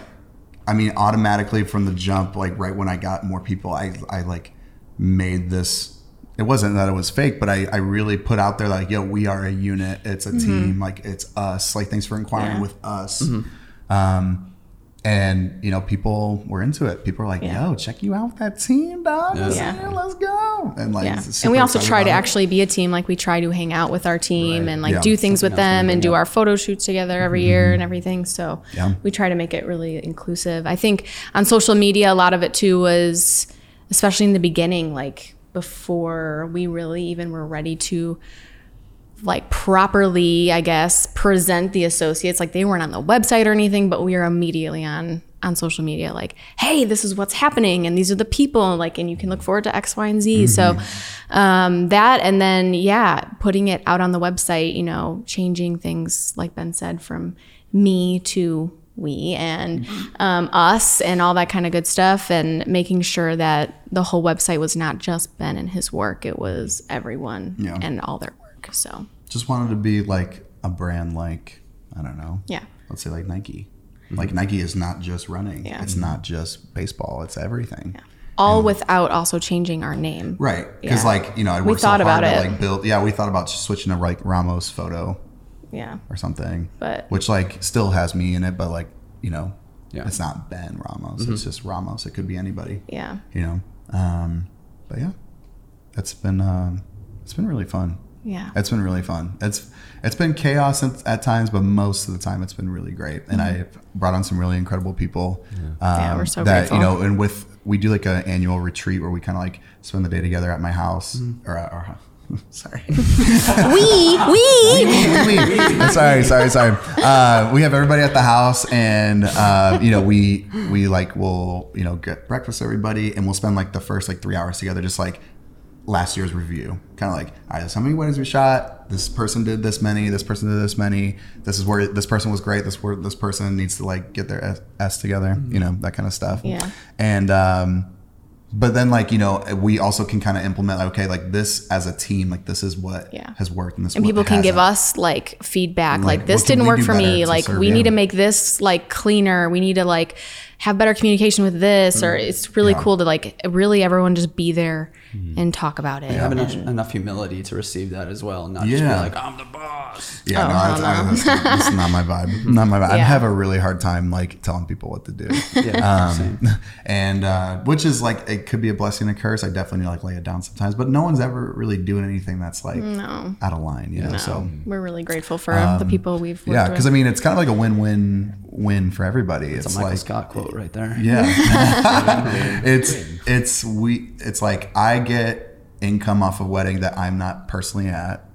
I mean, automatically from the jump, like right when I got more people, I I like made this. It wasn't that it was fake, but I, I really put out there like, yo, we are a unit. It's a team. Like it's us. Like thanks for inquiring Yeah. with us. Um, and you know, people were into it. People were like, Yeah. "Yo, check you out with that team, dog. Let's, Yeah. let's go!" And like. And we also try to actually be a team. Like we try to hang out with our team Right. and like do things with Something to them and do our photo shoots together every mm-hmm. year and everything. So we try to make it really inclusive. I think on social media, a lot of it too was, especially in the beginning, like before we really even were ready to like properly, I guess, present the associates. Like they weren't on the website or anything, but we were immediately on on social media. Like, hey, this is what's happening, and these are the people. Like, and you can look forward to X, Y, and Z. So um, that, and then yeah, putting it out on the website. You know, changing things like Ben said from me to we and um, us and all that kind of good stuff and making sure that the whole website was not just ben and his work it was everyone Yeah. and all their work so just wanted to be like a brand, like I don't know, yeah let's say like Nike. Like Nike is not just running. Yeah. It's not just baseball. It's everything. Yeah. all without also changing our name Right. Because Yeah. like you know, I We worked so thought about it. like build. Yeah, we thought about switching to like Ramos photo yeah or something. But- which like still has me in it, but like you know, Yeah. it's not Ben Ramos. It's just Ramos. It could be anybody. yeah You know. Um, but yeah, it's been um, it's been really fun. Yeah It's been really fun. It's it's been chaos at, at times, but most of the time it's been really great. And I've brought on some really incredible people. Um, Yeah, we're so that grateful. you know, and with we do like an annual retreat where we kind of like spend the day together at my house or at our house. Sorry. we we we, sorry, sorry, sorry. Uh, we have everybody at the house, and uh, you know, we we like will you know get breakfast everybody, and we'll spend like the first like three hours together, just like last year's review, kind of like, all right, this is how many weddings we shot. This person did this many. This person did this many. This is where this person was great. This where this person needs to like get their S, together. You know that kind of stuff. Yeah. And um, but then like you know we also can kind of implement like okay like this as a team like this is what Yeah. has worked and this and people can give us like feedback Like, like, this didn't work for me like we you? need to make this like cleaner we need to like have better communication with this or it's really Mm. Yeah. cool to like really everyone just be there and talk about it I have enough, enough humility to receive that as well, not just be Yeah. like, I'm the boss. Yeah, Oh, no, hell it's, I, that's, that's not my vibe. Not my vibe. I have a really hard time like telling people what to do. Yeah, Um, and uh, which is like it could be a blessing and a curse. I definitely need to, like lay it down sometimes, but no one's ever really doing anything that's like no out of line, you know. no So we're really grateful for the people we've worked Um, yeah, because I mean, it's kind of like a win-win win for everybody. It's, It's a Michael like Scott quote right there. yeah, it's it's we it's like I get income off a wedding that I'm not personally at,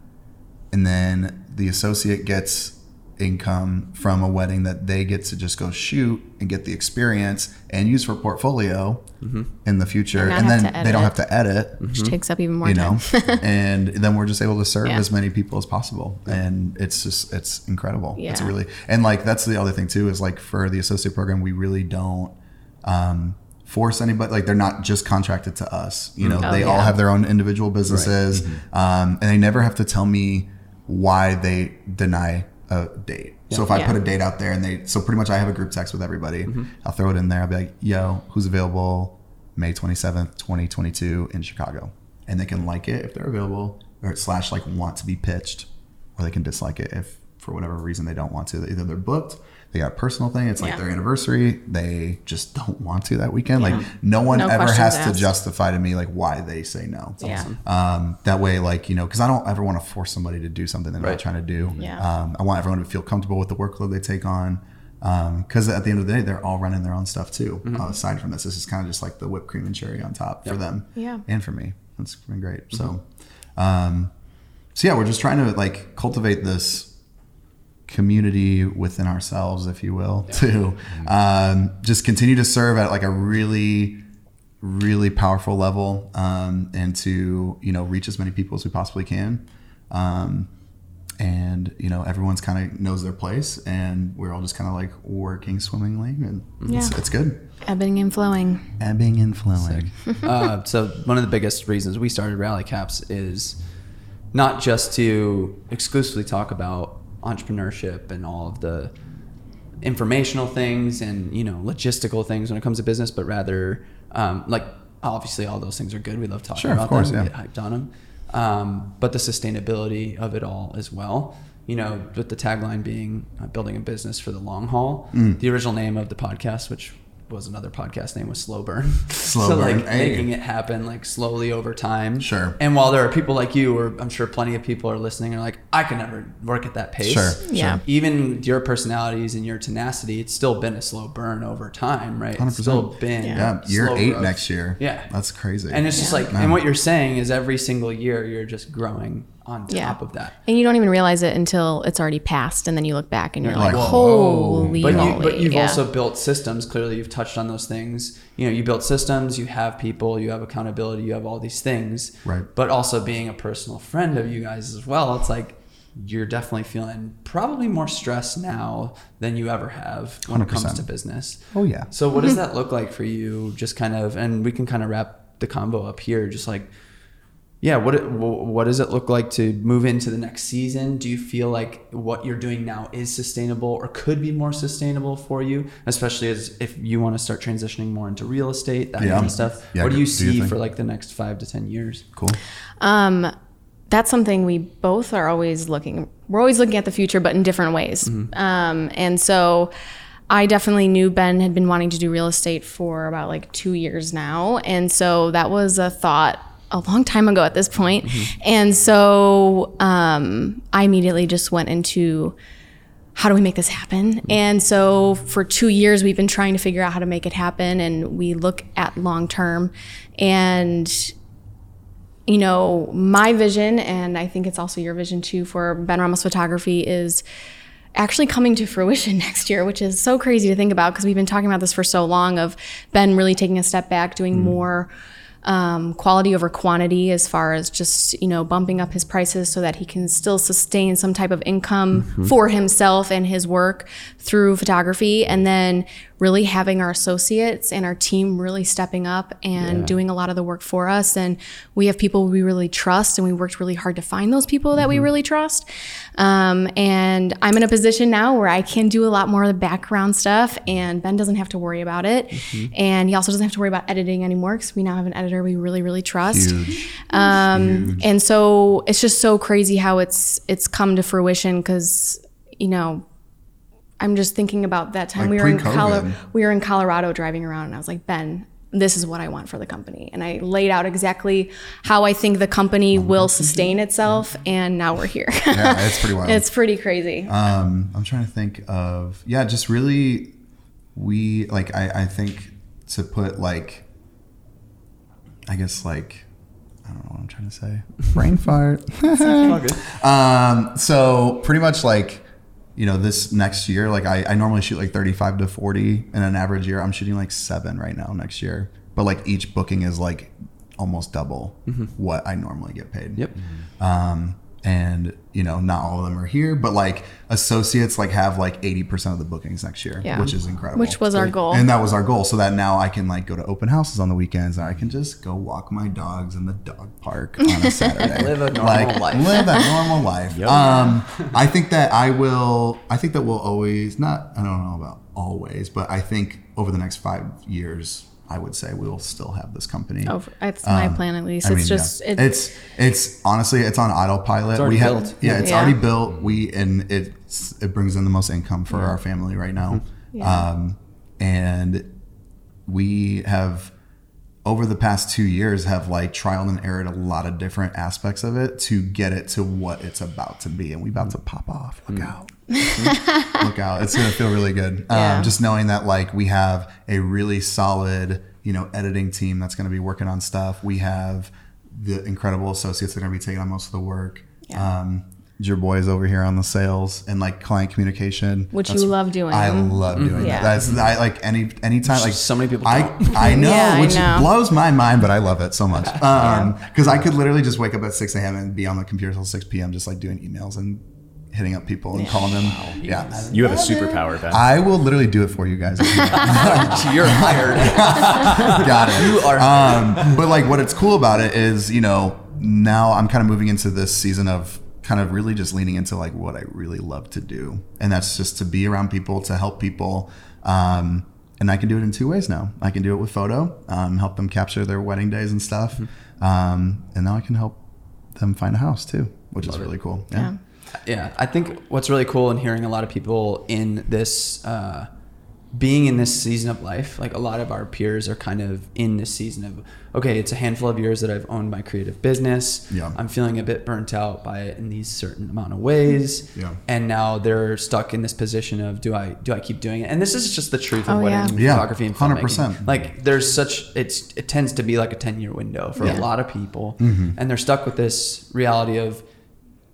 and then the associate gets income from a wedding that they get to just go shoot and get the experience and use for portfolio in the future, And and, then they don't have to edit. which takes up even more You know, time. and then we're just able to serve Yeah. as many people as possible, and it's just it's incredible. It's really and like that's the other thing too is like for the associate program we really don't um, force anybody like they're not just contracted to us you know mm-hmm. Oh, they all have their own individual businesses mm-hmm. um, and they never have to tell me why they deny a date. So if i Yeah. put a date out there and they so pretty much i have a group text with everybody. Mm-hmm. I'll throw it in there. I'll be like yo who's available may 27th 2022 in chicago? And they can like it if they're available or slash like want to be pitched or they can dislike it if for whatever reason they don't want to. Either they're booked they got a personal thing it's like Yeah. their anniversary they just don't want to that weekend like no one No ever questions has to justify to me like why they say no Yeah. um, that way like you know because i don't ever want to force somebody to do something they're Right. not trying to do Yeah. um, i want everyone to feel comfortable with the workload they take on because at the end of the day they're all running their own stuff too Mm-hmm. uh, aside from this this is kind of just like the whipped cream and cherry on top for them Yeah. and for me it's been great so Mm-hmm. um, so yeah we're just trying to like cultivate this community within ourselves if you will to um, just continue to serve at like a really really powerful level um, and to you know reach as many people as we possibly can. Um, and you know everyone's kind of knows their place and we're all just kind of like working swimmingly and it's, Yeah. it's good. Ebbing and flowing. ebbing and flowing. Uh, so one of the biggest reasons we started Rally Caps is not just to exclusively talk about entrepreneurship and all of the informational things and you know logistical things when it comes to business, but rather um, like obviously all those things are good. We love talking Sure, about course, them. Yeah. get hyped on them, um, but the sustainability of it all as well. You know, with the tagline being uh, "building a business for the long haul." Mm. The original name of the podcast, which was another podcast name, was Slow Burn. Slow so Burn, like hey. making it happen like slowly over time. Sure. And while there are people like you, or I'm sure plenty of people are listening, are like, I can never work at that pace. Sure, Yeah. sure. Even your personalities and your tenacity, it's still been a slow burn over time, right? It's 100%. It's still been yeah year slow eight growth. next year Yeah. that's crazy And it's just like, Man. and what you're saying is every single year you're just growing on top Yeah. of that. And you don't even realize it until it's already passed, and then you look back and you're Like, like, "Holy But, you, but you've Yeah. also built systems. Clearly, you've touched on those things. You know, you built systems. You have people. You have accountability. You have all these things. Right. But also being a personal friend of you guys as well. It's like you're definitely feeling probably more stress now than you ever have when it comes to business. oh yeah So what does that look like for you? Just kind of, and we can kind of wrap the combo up here. Just like, yeah, what it, what does it look like to move into the next season? Do you feel like what you're doing now is sustainable or could be more sustainable for you, especially as if you want to start transitioning more into real estate, that Yeah. kind of stuff? Yeah, what do you do see thing. for like the next five to ten years? cool Um, that's something we both are always looking. We're always looking at the future, but in different ways. Um, and so, I definitely knew Ben had been wanting to do real estate for about like two years now, and so that was a thought a long time ago at this point. Mm-hmm. And so, um, I immediately just went into how do we make this happen? Mm-hmm. And so for two years, we've been trying to figure out how to make it happen. And we look at long term. And, you know, my vision, and I think it's also your vision too, for Ben Ramos Photography is actually coming to fruition next year, which is so crazy to think about because we've been talking about this for so long of Ben really taking a step back, doing mm-hmm. more um, quality over quantity as far as just you know bumping up his prices so that he can still sustain some type of income for himself and his work through photography. And then really having our associates and our team really stepping up and doing a lot of the work for us. And we have people we really trust and we worked really hard to find those people that we really trust. Um, and i'm in a position now where i can do a lot more of the background stuff and ben doesn't have to worry about it. And he also doesn't have to worry about editing anymore because we now have an editor we really really trust. Huge. Um, and so it's just so crazy how it's it's come to fruition because you know I'm just thinking about that time Like we were in pre-COVID. Colo- we were in Colorado driving around and I was like Ben this is what I want for the company and I laid out exactly how I think the company will sustain itself and now we're here yeah it's pretty wild it's pretty crazy Um, I'm trying to think of yeah, just really we like I, I think to put like I guess like I don't know what I'm trying to say. Brain fart. All good. um, so pretty much like you know, this next year, like I, I normally shoot like 35 to 40 in an average year. I'm shooting like seven right now next year. But like each booking is like almost double what I normally get paid. Yep. Um, and you know, not all of them are here, but like associates like have like 80% of the bookings next year, Yeah. which is incredible. Which was our goal. And that was our goal. So that now I can like go to open houses on the weekends and I can just go walk my dogs in the dog park on a Saturday. Live a normal like, life. Live a normal life. Um, I think that I will, I think that we'll always, not, I don't know about always, but I think over the next five years, I would say we will still have this company. Over, it's my um, plan at least. I it's mean, just yeah. it, it's it's honestly it's on autopilot. It's already we have built. yeah, it's Yeah. already built. We and it it brings in the most income for our family right now. Mm-hmm. Yeah. Um, and we have over the past two years have like trial and error a lot of different aspects of it to get it to what it's about to be and we about mm. to pop off look mm. out look out it's gonna feel really good Yeah. um, just knowing that like we have a really solid you know editing team that's gonna be working on stuff we have the incredible associates that are gonna be taking on most of the work Yeah. um, your boys over here on the sales and like client communication Which you love doing. I love doing Yeah. that. That's I like any anytime like so many people I don't. I know, Yeah, I which know. blows my mind, but I love it so much. Um, because I could literally just wake up at six a.m. and be on the computer till six p.m. just like doing emails and hitting up people and calling them. Yeah, You have a superpower, Ben. I will literally do it for you guys. You're hired. Got it. You are Um, but like, what it's cool about it is, you know, now I'm kind of moving into this season of kind of really just leaning into like what I really love to do, and that's just to be around people, to help people. Um, and I can do it in two ways now. I can do it with photo, um, help them capture their wedding days and stuff, Mm-hmm. um, and now I can help them find a house too, which is really cool. yeah. yeah i think what's really cool in hearing a lot of people in this uh, being in this season of life like a lot of our peers are kind of in this season of okay it's a handful of years that i've owned my creative business Yeah. i'm feeling a bit burnt out by it in these certain amount of ways Yeah. and now they're stuck in this position of do i do i keep doing it and this is just the truth of Oh, what yeah. in Yeah, photography and 100%. filmmaking like there's such it's it tends to be like a 10 year window for Yeah. a lot of people Mm-hmm. and they're stuck with this reality of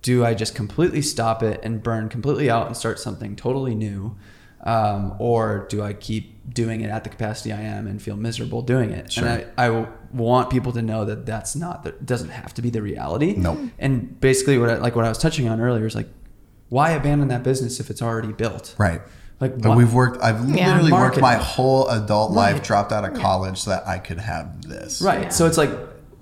do I just completely stop it and burn completely out and start something totally new? Um, or do I keep doing it at the capacity I am and feel miserable doing it? Sure. And I want people to know that that's not, that doesn't have to be the reality. Nope. And basically what I, like what I was touching on earlier is like, why abandon that business if it's already built? Right. Like But why- we've worked. I've Yeah. literally worked my whole adult life, dropped out of college so that I could have this. Right. So it's like,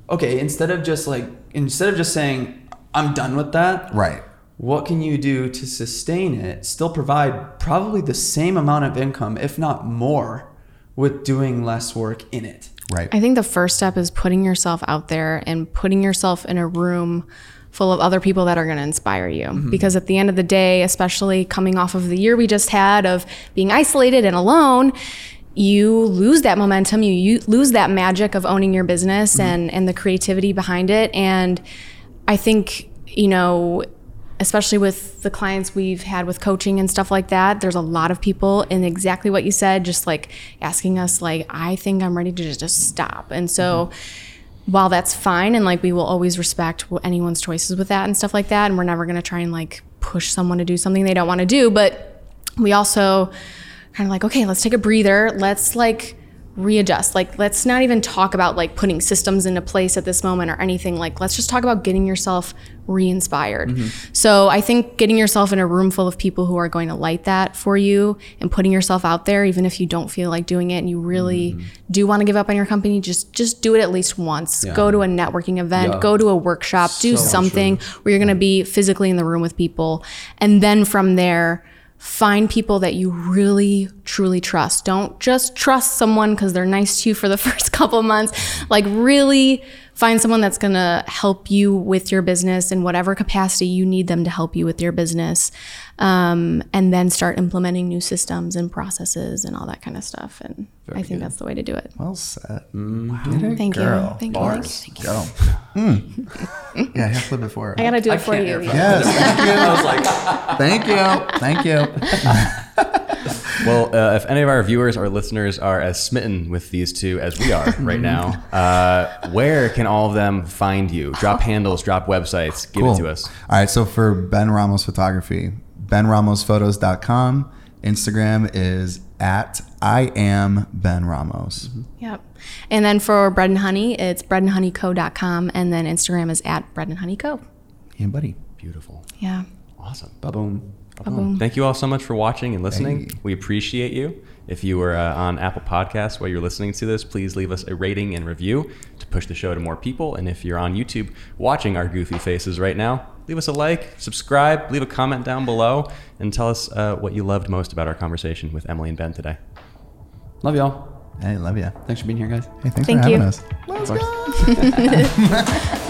okay, instead of just like, instead of just saying, I'm done with that. Right. What can you do to sustain it, still provide probably the same amount of income, if not more, with doing less work in it? Right. I think the first step is putting yourself out there and putting yourself in a room full of other people that are going to inspire you. Mm-hmm. Because at the end of the day, especially coming off of the year we just had of being isolated and alone, you lose that momentum, you, you lose that magic of owning your business mm-hmm. and and the creativity behind it and I think, you know, especially with the clients we've had with coaching and stuff like that there's a lot of people and exactly what you said just like asking us like i think i'm ready to just, just stop. And so mm-hmm. while that's fine and like we will always respect anyone's choices with that and stuff like that and we're never going to try and like push someone to do something they don't want to do but we also kind of like okay let's take a breather. Let's like readjust. Like let's not even talk about like putting systems into place at this moment or anything. Like let's just talk about getting yourself re-inspired. Mm-hmm. So i think getting yourself in a room full of people who are going to light that for you and putting yourself out there even if you don't feel like doing it and you really mm-hmm. do want to give up on your company just just do it at least once. Yeah. go to a networking event. Yeah. go to a workshop. Do So something where you're going to be physically in the room with people. And then from there find people that you really truly trust. Don't just trust someone because they're nice to you for the first couple months. Like really find someone that's going to help you with your business in whatever capacity you need them to help you with your business um, and then start implementing new systems and processes and all that kind of stuff and i think that's the way to do it Well said. Mm-hmm. thank Girl. you thank Bars. you Go. Mm. Yeah, I have to before. i gotta do I it for can't you Yes. I was like, Thank you. Thank you. Well, uh, if any of our viewers or listeners are as smitten with these two as we are right now, uh, where can all of them find you? Drop handles, drop websites, give it to us. All right. So for Ben Ramos Photography, benramosphotos.com. Instagram is at I am Ben Ramos. Yep. And then for bread and honey, it's breadandhoneyco.com. And then Instagram is at bread and honey co. Yeah, buddy. Beautiful. Yeah. Awesome. Ba-boom. Ba-boom. Thank you all so much for watching and listening. Hey. We appreciate you. If you were uh, on Apple Podcasts while you're listening to this, please leave us a rating and review to push the show to more people. And if you're on YouTube watching our goofy faces right now, leave us a like, subscribe, leave a comment down below, and tell us uh, what you loved most about our conversation with Emily and Ben today. Love y'all. Hey, love ya. Thanks for being here, guys. Hey, thanks Thank for having you. us. Of course.